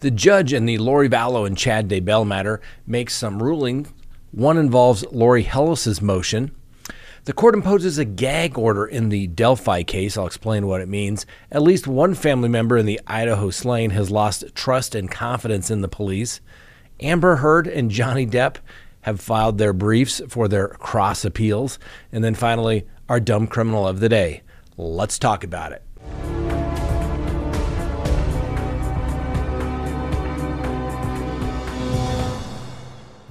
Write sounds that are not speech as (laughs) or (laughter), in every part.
The judge in the Lori Vallow and Chad Daybell matter makes some ruling. One involves Lori Hellis's motion. The court imposes a gag order in the Delphi case. I'll explain what it means. At least one family member in the Idaho slaying has lost trust and confidence in the police. Amber Heard and Johnny Depp have filed their briefs for their cross appeals. And then finally, our dumb criminal of the day. Let's talk about it.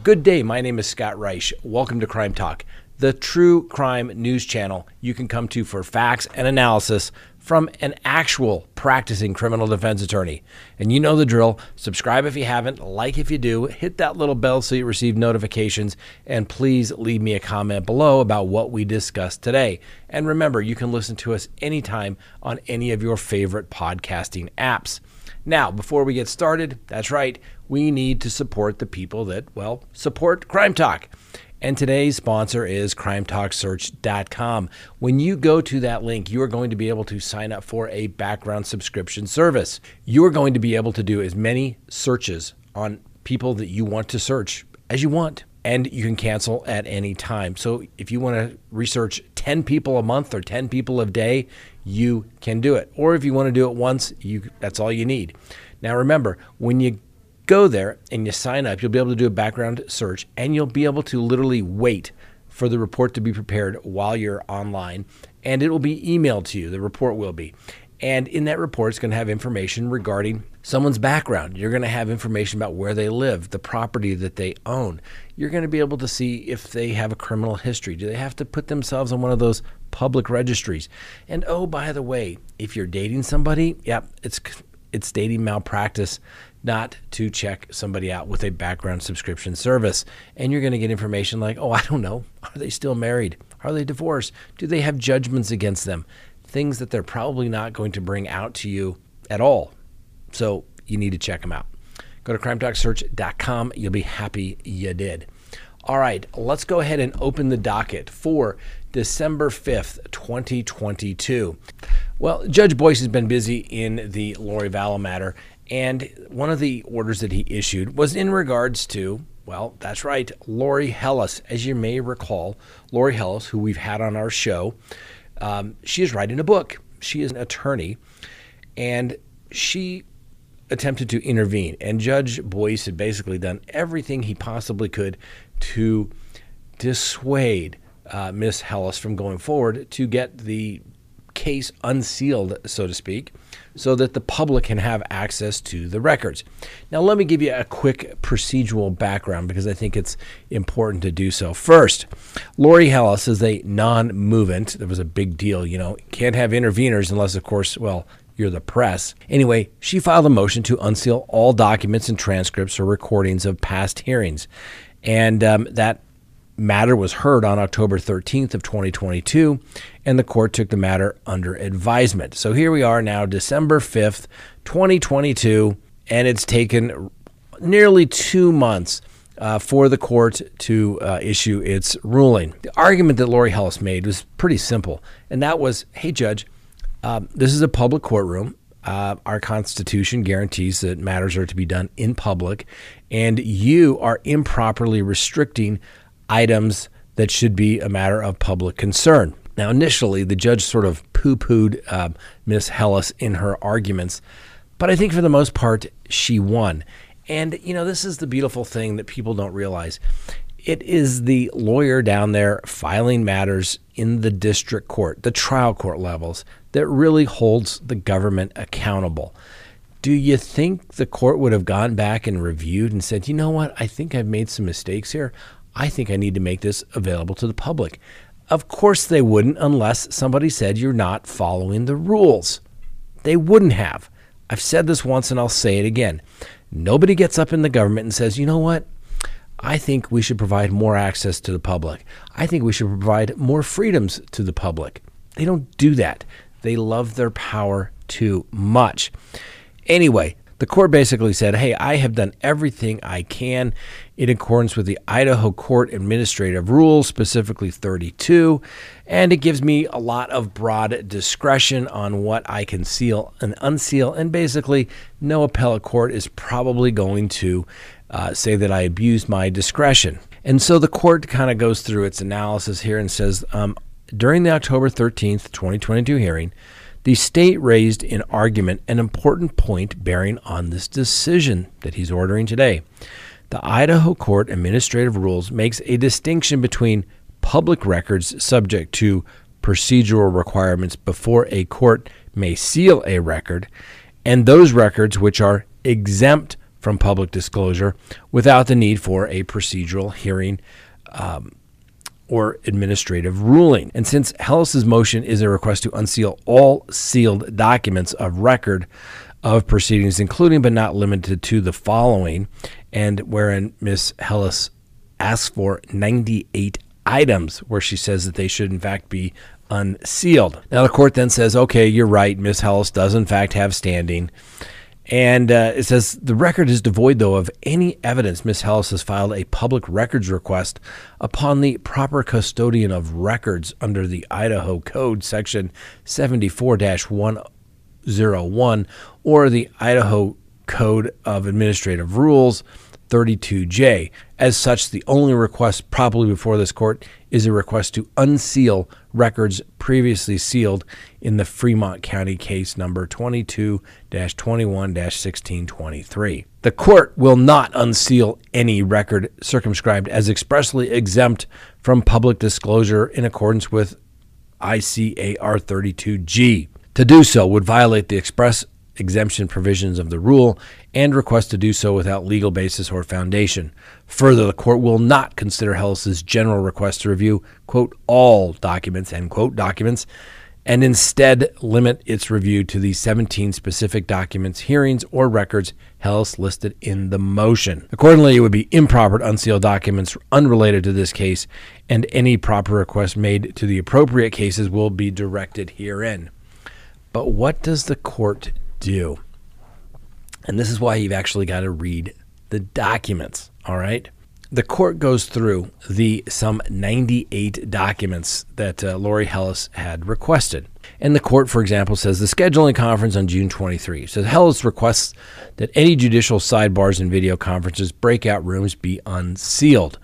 Good day. My name is Scott Reich. Welcome to Crime Talk, the true crime news channel you can come to for facts and analysis from an actual practicing criminal defense attorney. And you know the drill. Subscribe if you haven't, like if you do, hit that little bell so you receive notifications, and please leave me a comment below about what we discussed today. And remember, you can listen to us anytime on any of your favorite podcasting apps. Now, before we get started, that's right, we need to support the people that, well, support Crime Talk. And today's sponsor is crimetalksearch.com. When you go to that link, you are going to be able to sign up for a background subscription service. You are going to be able to do as many searches on people that you want to search as you want. And you can cancel at any time. So if you want to research 10 people a month or 10 people a day, you can do it. Or if you want to do it once, you that's all you need. Now remember, when you go there and you sign up, you'll be able to do a background search and you'll be able to literally wait for the report to be prepared while you're online and it will be emailed to you. The report will be. And in that report, it's going to have information regarding someone's background. You're going to have information about where they live, the property that they own. You're going to be able to see if they have a criminal history. Do they have to put themselves on one of those public registries? And oh, by the way, if you're dating somebody, yep, it's it's dating malpractice not to check somebody out with a background subscription service. And you're going to get information like, oh, I don't know, are they still married? Are they divorced? Do they have judgments against them? things that they're probably not going to bring out to you at all. So you need to check them out. Go to crimetalksearch.com. You'll be happy you did. All right, let's go ahead and open the docket for December 5th, 2022. Well, Judge Boyce has been busy in the Lori Vallow matter, and one of the orders that he issued was in regards to, well, that's right, Lori Hellis. As you may recall, Lori Hellis, who we've had on our show, um, she is writing a book. She is an attorney, and she attempted to intervene. And Judge Boyce had basically done everything he possibly could to dissuade uh, Miss Hellis from going forward to get the case unsealed, so to speak, so that the public can have access to the records. Now, let me give you a quick procedural background because I think it's important to do so. First, Lori Hellis is a non movement. There was a big deal, you know, can't have interveners unless, of course, well, you're the press. Anyway, she filed a motion to unseal all documents and transcripts or recordings of past hearings. And um, that matter was heard on October 13th of 2022 and the court took the matter under advisement. So here we are now December 5th, 2022 and it's taken nearly 2 months uh, for the court to uh, issue its ruling. The argument that Lori Hellis made was pretty simple, and that was hey, judge, um, this is a public courtroom. Uh, our Constitution guarantees that matters are to be done in public, and you are improperly restricting items that should be a matter of public concern. Now, initially, the judge sort of poo pooed uh, Miss Hellis in her arguments, but I think for the most part, she won. And, you know, this is the beautiful thing that people don't realize. It is the lawyer down there filing matters in the district court, the trial court levels, that really holds the government accountable. Do you think the court would have gone back and reviewed and said, you know what, I think I've made some mistakes here? I think I need to make this available to the public. Of course, they wouldn't unless somebody said you're not following the rules. They wouldn't have. I've said this once and I'll say it again. Nobody gets up in the government and says, you know what? I think we should provide more access to the public. I think we should provide more freedoms to the public. They don't do that. They love their power too much. Anyway, The court basically said, Hey, I have done everything I can in accordance with the Idaho Court Administrative Rules, specifically 32, and it gives me a lot of broad discretion on what I can seal and unseal. And basically, no appellate court is probably going to uh, say that I abused my discretion. And so the court kind of goes through its analysis here and says, um, during the October 13th, 2022 hearing, the state raised in argument an important point bearing on this decision that he's ordering today. The Idaho Court Administrative Rules makes a distinction between public records subject to procedural requirements before a court may seal a record and those records which are exempt from public disclosure without the need for a procedural hearing um, or administrative ruling. And since Hellis's motion is a request to unseal all sealed documents of record of proceedings, including but not limited to the following, and wherein Ms. Hellis asks for 98 items where she says that they should in fact be unsealed. Now the court then says, okay, you're right, Ms. Hellis does in fact have standing. And uh, it says the record is devoid, though, of any evidence Ms. Hellis has filed a public records request upon the proper custodian of records under the Idaho Code, Section 74 101, or the Idaho Code of Administrative Rules, 32J. As such, the only request properly before this court is a request to unseal records previously sealed in the Fremont County case number 22 21 1623. The court will not unseal any record circumscribed as expressly exempt from public disclosure in accordance with ICAR 32G. To do so would violate the express exemption provisions of the rule and request to do so without legal basis or foundation. Further, the court will not consider Hellis's general request to review, quote, all documents, end quote, documents, and instead limit its review to the 17 specific documents, hearings, or records Hellis listed in the motion. Accordingly, it would be improper to unseal documents unrelated to this case, and any proper request made to the appropriate cases will be directed herein. But what does the court do. And this is why you've actually got to read the documents, all right? The court goes through the some 98 documents that uh, Lori Hellis had requested. And the court, for example, says the scheduling conference on June 23 says Hellis requests that any judicial sidebars and video conferences, breakout rooms be unsealed.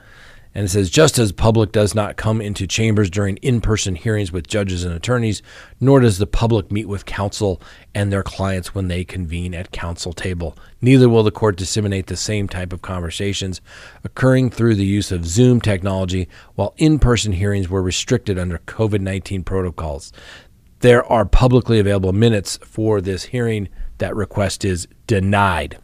And it says, just as public does not come into chambers during in person hearings with judges and attorneys, nor does the public meet with counsel and their clients when they convene at counsel table. Neither will the court disseminate the same type of conversations occurring through the use of Zoom technology while in person hearings were restricted under COVID 19 protocols. There are publicly available minutes for this hearing. That request is denied.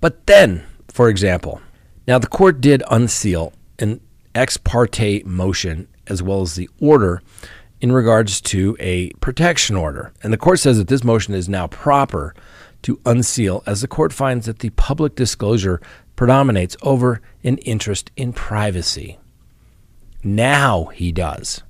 But then, for example, now the court did unseal an ex parte motion as well as the order in regards to a protection order. And the court says that this motion is now proper to unseal as the court finds that the public disclosure predominates over an interest in privacy. Now he does.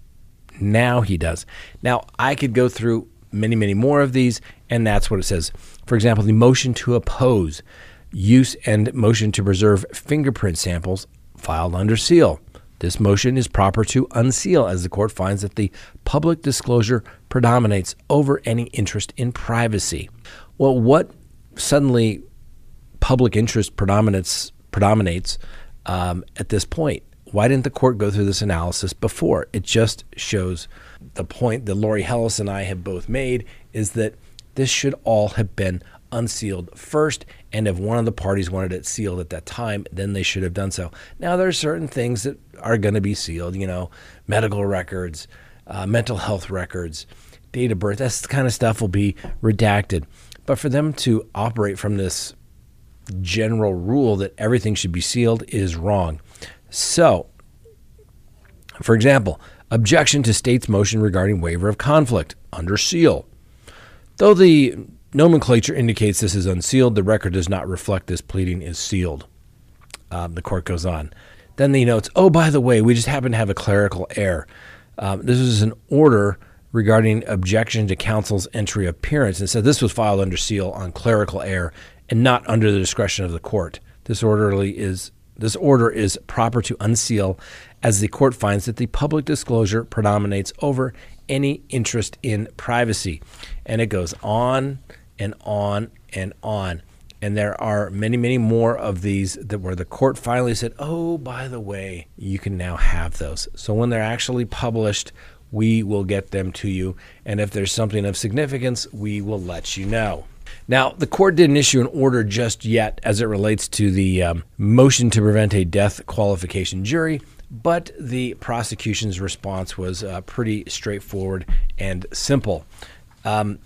Now he does. Now I could go through many, many more of these, and that's what it says. For example, the motion to oppose use and motion to preserve fingerprint samples filed under seal. This motion is proper to unseal as the court finds that the public disclosure predominates over any interest in privacy. Well, what suddenly public interest predominates predominates um, at this point? Why didn't the court go through this analysis before? It just shows the point that Lori Hellis and I have both made is that this should all have been unsealed first. And if one of the parties wanted it sealed at that time, then they should have done so. Now, there are certain things that are going to be sealed, you know, medical records, uh, mental health records, date of birth, that kind of stuff will be redacted. But for them to operate from this general rule that everything should be sealed is wrong. So, for example, objection to state's motion regarding waiver of conflict under seal. Though the Nomenclature indicates this is unsealed. The record does not reflect this pleading is sealed. Um, the court goes on. Then he notes, oh, by the way, we just happen to have a clerical error. Um, this is an order regarding objection to counsel's entry appearance and said this was filed under seal on clerical error and not under the discretion of the court. This orderly is this order is proper to unseal as the court finds that the public disclosure predominates over any interest in privacy. And it goes on and on and on. And there are many, many more of these that where the court finally said, oh, by the way, you can now have those. So when they're actually published, we will get them to you. And if there's something of significance, we will let you know. Now, the court didn't issue an order just yet as it relates to the um, motion to prevent a death qualification jury, but the prosecution's response was uh, pretty straightforward and simple. Um,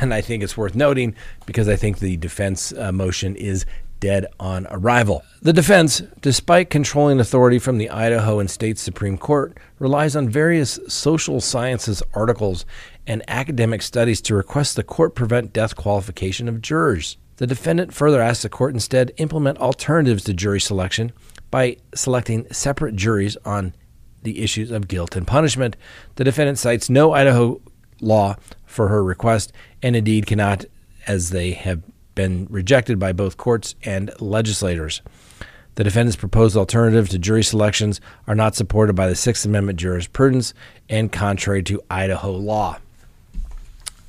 and I think it's worth noting because I think the defense uh, motion is dead on arrival. The defense, despite controlling authority from the Idaho and state Supreme Court, relies on various social sciences articles and academic studies to request the court prevent death qualification of jurors. The defendant further asks the court instead implement alternatives to jury selection by selecting separate juries on the issues of guilt and punishment. The defendant cites no Idaho law for her request and indeed cannot, as they have been rejected by both courts and legislators. The defendant's proposed alternative to jury selections are not supported by the Sixth Amendment jurisprudence and contrary to Idaho law.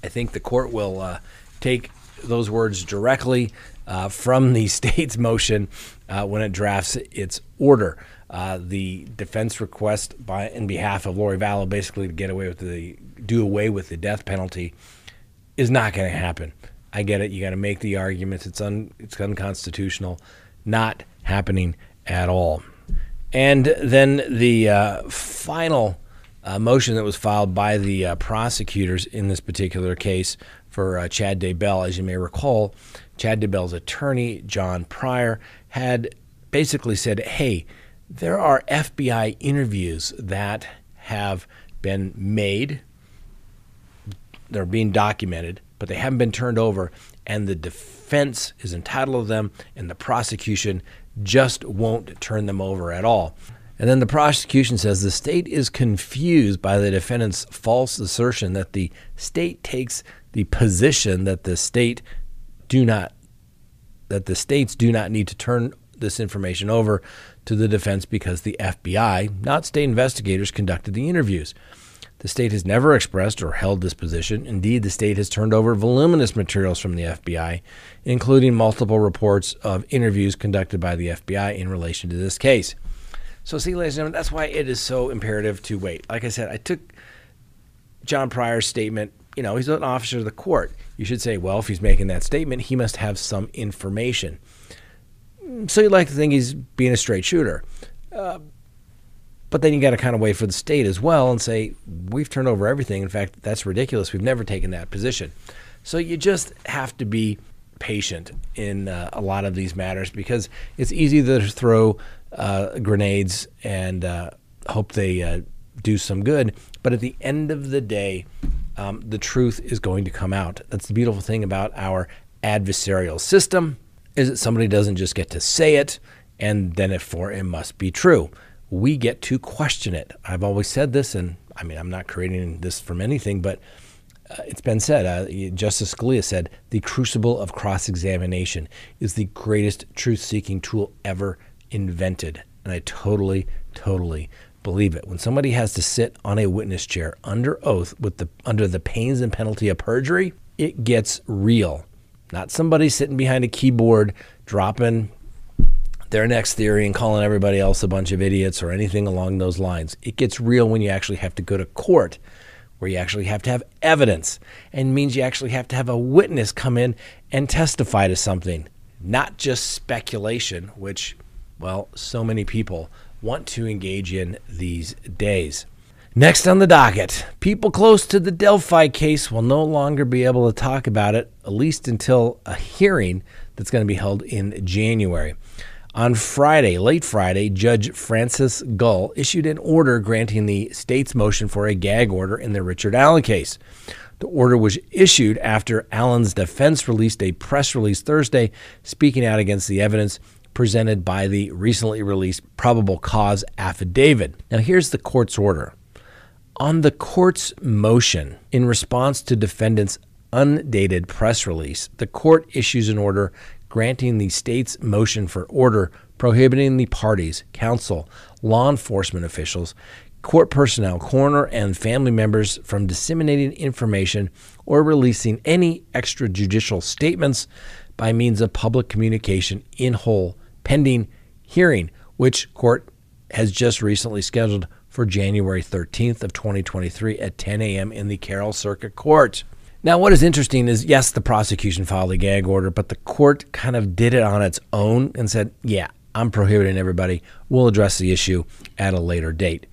I think the court will uh, take those words directly uh, from the (laughs) state's motion uh, when it drafts its order. Uh, the defense request by in behalf of Lori Vallow, basically to get away with the do away with the death penalty, is not going to happen. I get it. You got to make the arguments. It's un, it's unconstitutional. Not happening at all. And then the uh, final uh, motion that was filed by the uh, prosecutors in this particular case for uh, Chad Daybell, as you may recall, Chad Daybell's attorney, John Prior, had basically said, hey, there are FBI interviews that have been made, they're being documented, but they haven't been turned over, and the defense is entitled to them, and the prosecution just won't turn them over at all. And then the prosecution says the state is confused by the defendant's false assertion that the state takes the position that the state do not that the states do not need to turn this information over to the defense because the FBI, not state investigators, conducted the interviews. The state has never expressed or held this position. Indeed, the state has turned over voluminous materials from the FBI, including multiple reports of interviews conducted by the FBI in relation to this case. So, see, ladies and gentlemen, that's why it is so imperative to wait. Like I said, I took John Prior's statement. You know, he's an officer of the court. You should say, well, if he's making that statement, he must have some information. So you'd like to think he's being a straight shooter. Uh, but then you got to kind of wait for the state as well and say, we've turned over everything. In fact, that's ridiculous. We've never taken that position. So you just have to be patient in uh, a lot of these matters because it's easy to throw uh, grenades and uh, hope they uh, do some good. But at the end of the day, um, the truth is going to come out. That's the beautiful thing about our adversarial system is that somebody doesn't just get to say it and then it for it must be true we get to question it. I've always said this, and I mean, I'm not creating this from anything, but uh, it's been said. Uh, Justice Scalia said the crucible of cross examination is the greatest truth seeking tool ever invented. And I totally, totally believe it. When somebody has to sit on a witness chair under oath with the under the pains and penalty of perjury, it gets real. Not somebody sitting behind a keyboard dropping their next theory and calling everybody else a bunch of idiots or anything along those lines. It gets real when you actually have to go to court, where you actually have to have evidence, and means you actually have to have a witness come in and testify to something, not just speculation, which, well, so many people want to engage in these days. Next on the docket, people close to the Delphi case will no longer be able to talk about it, at least until a hearing that's going to be held in January. On Friday, late Friday, Judge Frances Gull issued an order granting the state's motion for a gag order in the Richard Allen case. The order was issued after Allen's defense released a press release Thursday speaking out against the evidence presented by the recently released probable cause affidavit. Now, here's the court's order. On the court's motion in response to defendant's undated press release, the court issues an order granting the state's motion for order prohibiting the parties, counsel, law enforcement officials, court personnel, coroner, and family members from disseminating information or releasing any extrajudicial statements by means of public communication in whole pending hearing, which court has just recently scheduled for January 13th of 2023 at 10 a.m. in the Carroll Circuit Court. Now, what is interesting is yes, the prosecution filed a gag order, but the court kind of did it on its own and said, yeah, I'm prohibiting everybody. We'll address the issue at a later date.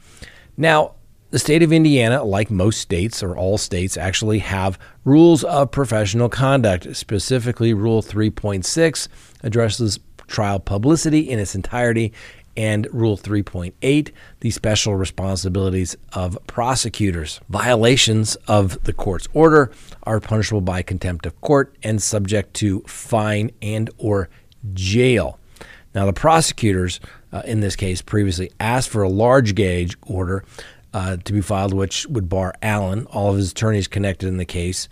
Now, the state of Indiana, like most states or all states, actually have rules of professional conduct. Specifically, Rule 3.6 addresses trial publicity in its entirety, and Rule 3.8, the special responsibilities of prosecutors. Violations of the court's order are punishable by contempt of court and subject to fine and or jail. Now, the prosecutors uh, in this case previously asked for a large gauge order uh, to be filed, which would bar Allen, all of his attorneys connected in the case,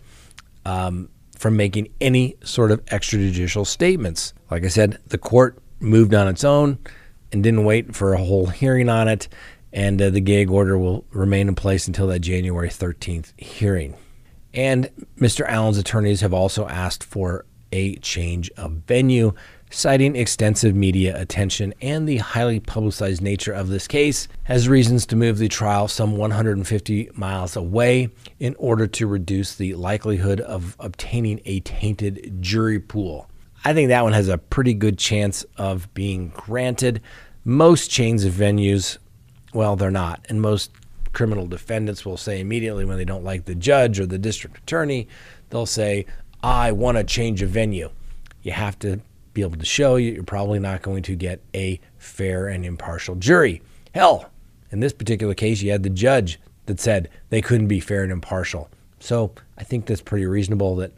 um, from making any sort of extrajudicial statements. Like I said, the court moved on its own and didn't wait for a whole hearing on it, and uh, the gag order will remain in place until that January 13th hearing. And Mr. Allen's attorneys have also asked for a change of venue, citing extensive media attention and the highly publicized nature of this case as reasons to move the trial some 150 miles away in order to reduce the likelihood of obtaining a tainted jury pool. I think that one has a pretty good chance of being granted. Most chains of venues, well, they're not. And most criminal defendants will say immediately when they don't like the judge or the district attorney, they'll say, I want to change a venue. You have to be able to show you you're probably not going to get a fair and impartial jury. Hell, in this particular case, you had the judge that said they couldn't be fair and impartial. So I think that's pretty reasonable that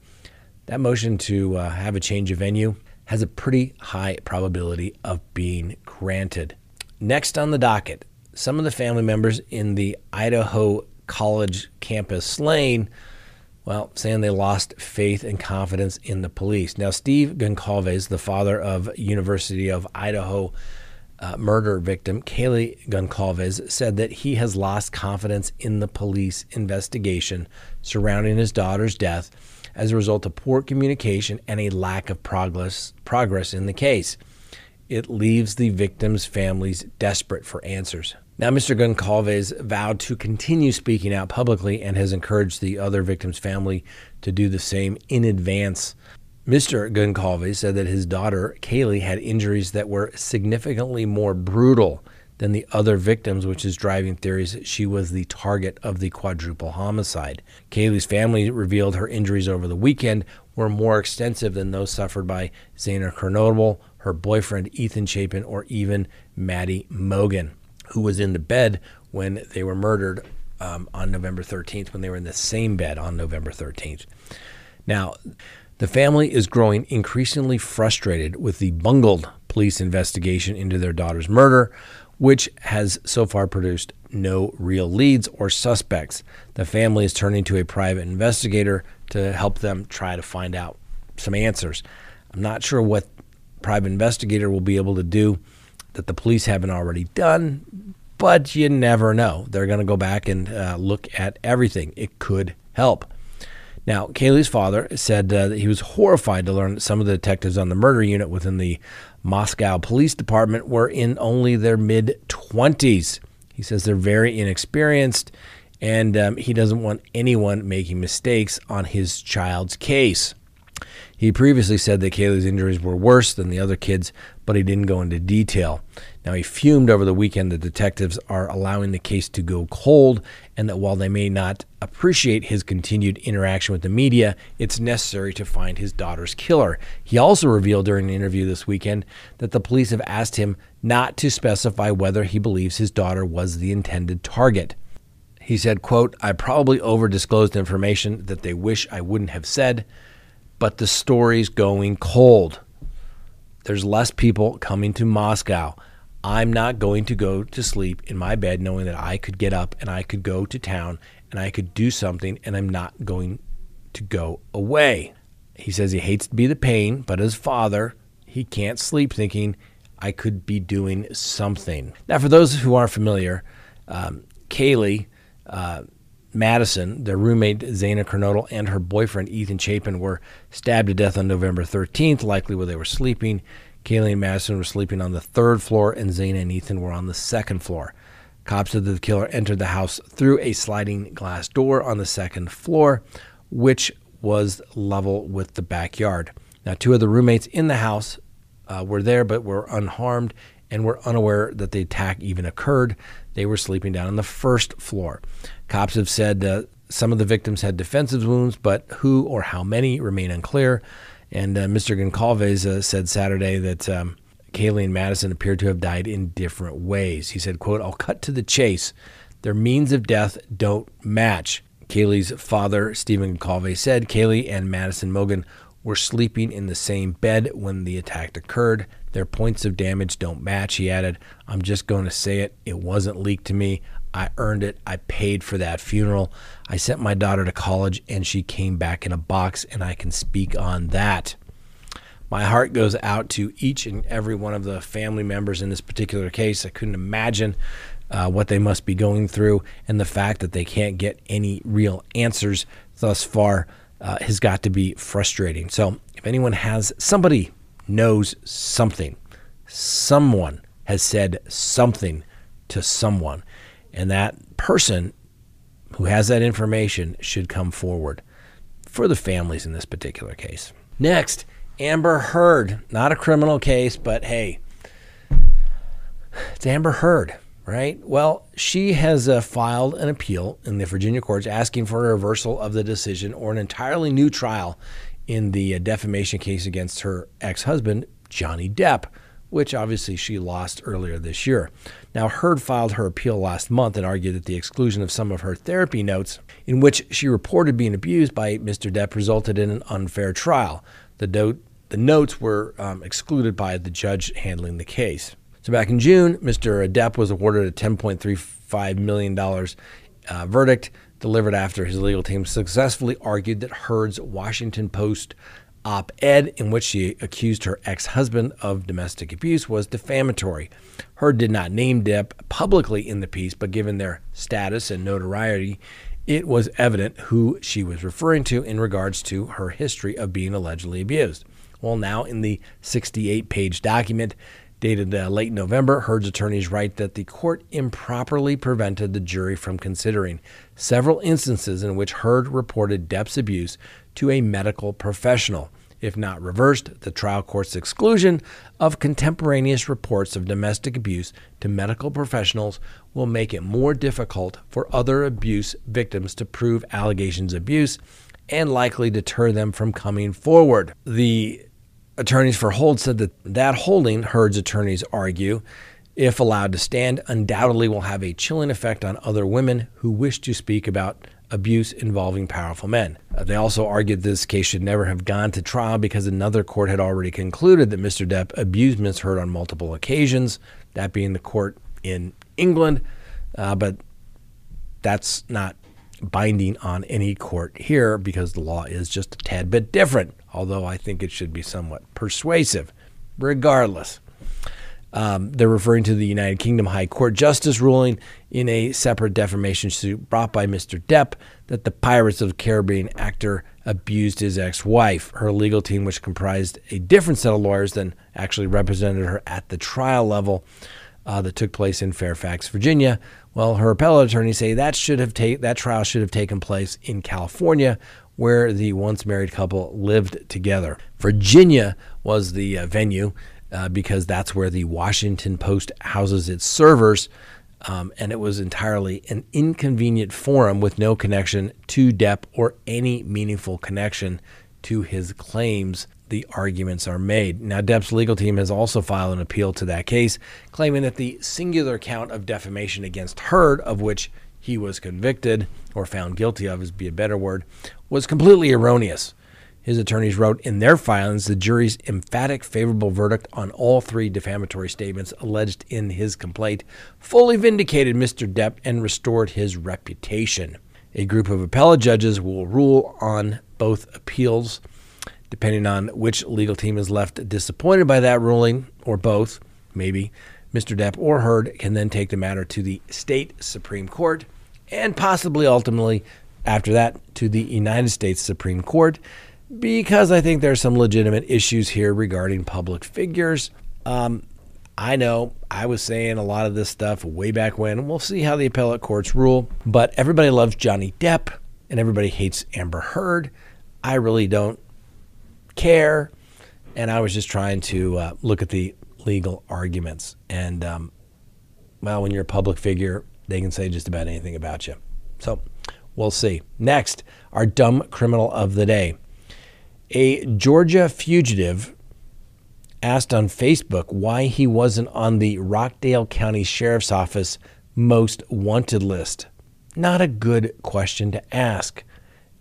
that motion to uh, have a change of venue has a pretty high probability of being granted. Next on the docket, some of the family members in the Idaho College campus slain, well, saying they lost faith and confidence in the police. Now, Steve Goncalves, the father of University of Idaho uh, murder victim Kaylee Goncalves, said that he has lost confidence in the police investigation surrounding his daughter's death as a result of poor communication and a lack of progress, progress in the case. It leaves the victims' families desperate for answers. Now, Mr. Goncalves vowed to continue speaking out publicly and has encouraged the other victim's family to do the same in advance. Mr. Goncalves said that his daughter, Kaylee, had injuries that were significantly more brutal than the other victims, which is driving theories that she was the target of the quadruple homicide. Kaylee's family revealed her injuries over the weekend were more extensive than those suffered by Xana Kernodle, her boyfriend Ethan Chapin, or even Maddie Mogen, who was in the bed when they were murdered um, on November 13th, when they were in the same bed on November 13th. Now, the family is growing increasingly frustrated with the bungled police investigation into their daughter's murder, which has so far produced no real leads or suspects. The family is turning to a private investigator to help them try to find out some answers. I'm not sure what private investigator will be able to do that the police haven't already done, but you never know. They're going to go back and uh, look at everything. It could help. Now, Kaylee's father said uh, that he was horrified to learn that some of the detectives on the murder unit within the Moscow Police Department were in only their mid 20s. He says they're very inexperienced and um, he doesn't want anyone making mistakes on his child's case. He previously said that Kaylee's injuries were worse than the other kids, but he didn't go into detail. Now, he fumed over the weekend that detectives are allowing the case to go cold, and that while they may not appreciate his continued interaction with the media, it's necessary to find his daughter's killer. He also revealed during an interview this weekend that the police have asked him not to specify whether he believes his daughter was the intended target. He said, quote, I probably over disclosed information that they wish I wouldn't have said but the story's going cold. There's less people coming to Moscow. I'm not going to go to sleep in my bed knowing that I could get up and I could go to town and I could do something and I'm not going to go away. He says he hates to be the pain, but as father, he can't sleep thinking I could be doing something. Now, for those who aren't familiar, um, Kaylee uh, Madison, their roommate Xana Kernodle, and her boyfriend Ethan Chapin were stabbed to death on November 13th, likely where they were sleeping. Kaylee and Madison were sleeping on the third floor, and Xana and Ethan were on the second floor. Cops said that the killer entered the house through a sliding glass door on the second floor, which was level with the backyard. Now, two of the roommates in the house uh, were there but were unharmed and were unaware that the attack even occurred. They were sleeping down on the first floor. Cops have said uh, some of the victims had defensive wounds, but who or how many remain unclear. And uh, Mr. Goncalves uh, said Saturday that um, Kaylee and Madison appeared to have died in different ways. He said, quote, I'll cut to the chase. Their means of death don't match. Kaylee's father, Stephen Goncalves, said Kaylee and Madison Mogen were sleeping in the same bed when the attack occurred. Their points of damage don't match, he added. I'm just going to say it. It wasn't leaked to me. I earned it. I paid for that funeral. I sent my daughter to college and she came back in a box, and I can speak on that. My heart goes out to each and every one of the family members in this particular case. I couldn't imagine uh, what they must be going through, and the fact that they can't get any real answers thus far uh, has got to be frustrating. So, if anyone has somebody knows something, someone has said something to someone, and that person who has that information should come forward for the families in this particular case. Next, Amber Heard. Not a criminal case, but hey, it's Amber Heard right? Well, she has uh, filed an appeal in the Virginia courts asking for a reversal of the decision or an entirely new trial in the uh, defamation case against her ex husband, Johnny Depp, which obviously she lost earlier this year. Now, Heard filed her appeal last month and argued that the exclusion of some of her therapy notes, in which she reported being abused by Mr. Depp, resulted in an unfair trial. The, do- the notes were um, excluded by the judge handling the case. So back in June, Mr. Depp was awarded a $10.35 million uh, verdict delivered after his legal team successfully argued that Heard's Washington Post op ed in which she accused her ex husband of domestic abuse was defamatory. Heard did not name Depp publicly in the piece, but given their status and notoriety, it was evident who she was referring to in regards to her history of being allegedly abused. Well, now in the 68 page document, Dated uh, late November, Heard's attorneys write that the court improperly prevented the jury from considering several instances in which Heard reported Depp's abuse to a medical professional. If not reversed, the trial court's exclusion of contemporaneous reports of domestic abuse to medical professionals will make it more difficult for other abuse victims to prove allegations of abuse and likely deter them from coming forward. The attorneys for Hold said that that holding, Heard's attorneys argue, if allowed to stand, undoubtedly will have a chilling effect on other women who wish to speak about abuse involving powerful men. Uh, they also argued this case should never have gone to trial because another court had already concluded that Mr. Depp abused Ms. Heard on multiple occasions, that being the court in England. Uh, but that's not binding on any court here because the law is just a tad bit different, although I think it should be somewhat persuasive. Regardless, um, they're referring to the United Kingdom High Court justice ruling in a separate defamation suit brought by Mr. Depp that the Pirates of the Caribbean actor abused his ex wife. Her legal team, which comprised a different set of lawyers than actually represented her at the trial level, uh, that took place in Fairfax, Virginia. Well, her appellate attorneys say that should have ta- that trial should have taken place in California, where the once married couple lived together. Virginia was the uh, venue uh, because that's where the Washington Post houses its servers. Um, and it was entirely an inconvenient forum with no connection to Depp or any meaningful connection to his claims the arguments are made. Now, Depp's legal team has also filed an appeal to that case, claiming that the singular count of defamation against Heard, of which he was convicted or found guilty of, is be a better word, was completely erroneous. His attorneys wrote in their filings the jury's emphatic favorable verdict on all three defamatory statements alleged in his complaint fully vindicated Mr. Depp and restored his reputation. A group of appellate judges will rule on both appeals. Depending on which legal team is left disappointed by that ruling, or both, maybe, Mr. Depp or Heard can then take the matter to the state Supreme Court and possibly ultimately, after that, to the United States Supreme Court because I think there's some legitimate issues here regarding public figures. Um, I know I was saying a lot of this stuff way back when. We'll see how the appellate courts rule. But everybody loves Johnny Depp and everybody hates Amber Heard. I really don't care. And I was just trying to uh, look at the legal arguments. And, um, well, when you're a public figure, they can say just about anything about you. So we'll see. Next, our dumb criminal of the day. A Georgia fugitive asked on Facebook why he wasn't on the Rockdale County Sheriff's Office most wanted list. Not a good question to ask,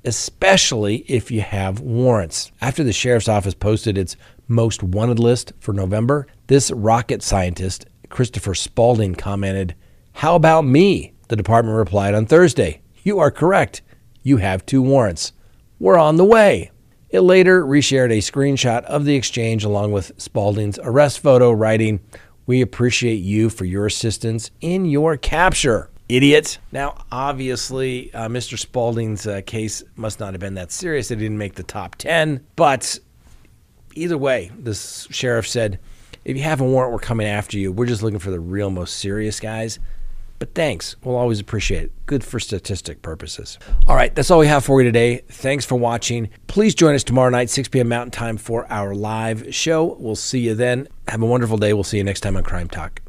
especially if you have warrants. After the Sheriff's Office posted its most wanted list for November, this rocket scientist, Christopher Spalding, commented, How about me? The department replied on Thursday, You are correct. You have two warrants. We're on the way. It later reshared a screenshot of the exchange along with Spalding's arrest photo, writing, We appreciate you for your assistance in your capture. Idiot. Now, obviously, uh, Mr. Spalding's uh, case must not have been that serious. It didn't make the top 10. But either way, the sheriff said, if you have a warrant, we're coming after you. We're just looking for the real, most serious guys. But thanks. We'll always appreciate it. Good for statistic purposes. All right, that's all we have for you today. Thanks for watching. Please join us tomorrow night, 6 p.m. Mountain Time, for our live show. We'll see you then. Have a wonderful day. We'll see you next time on Crime Talk.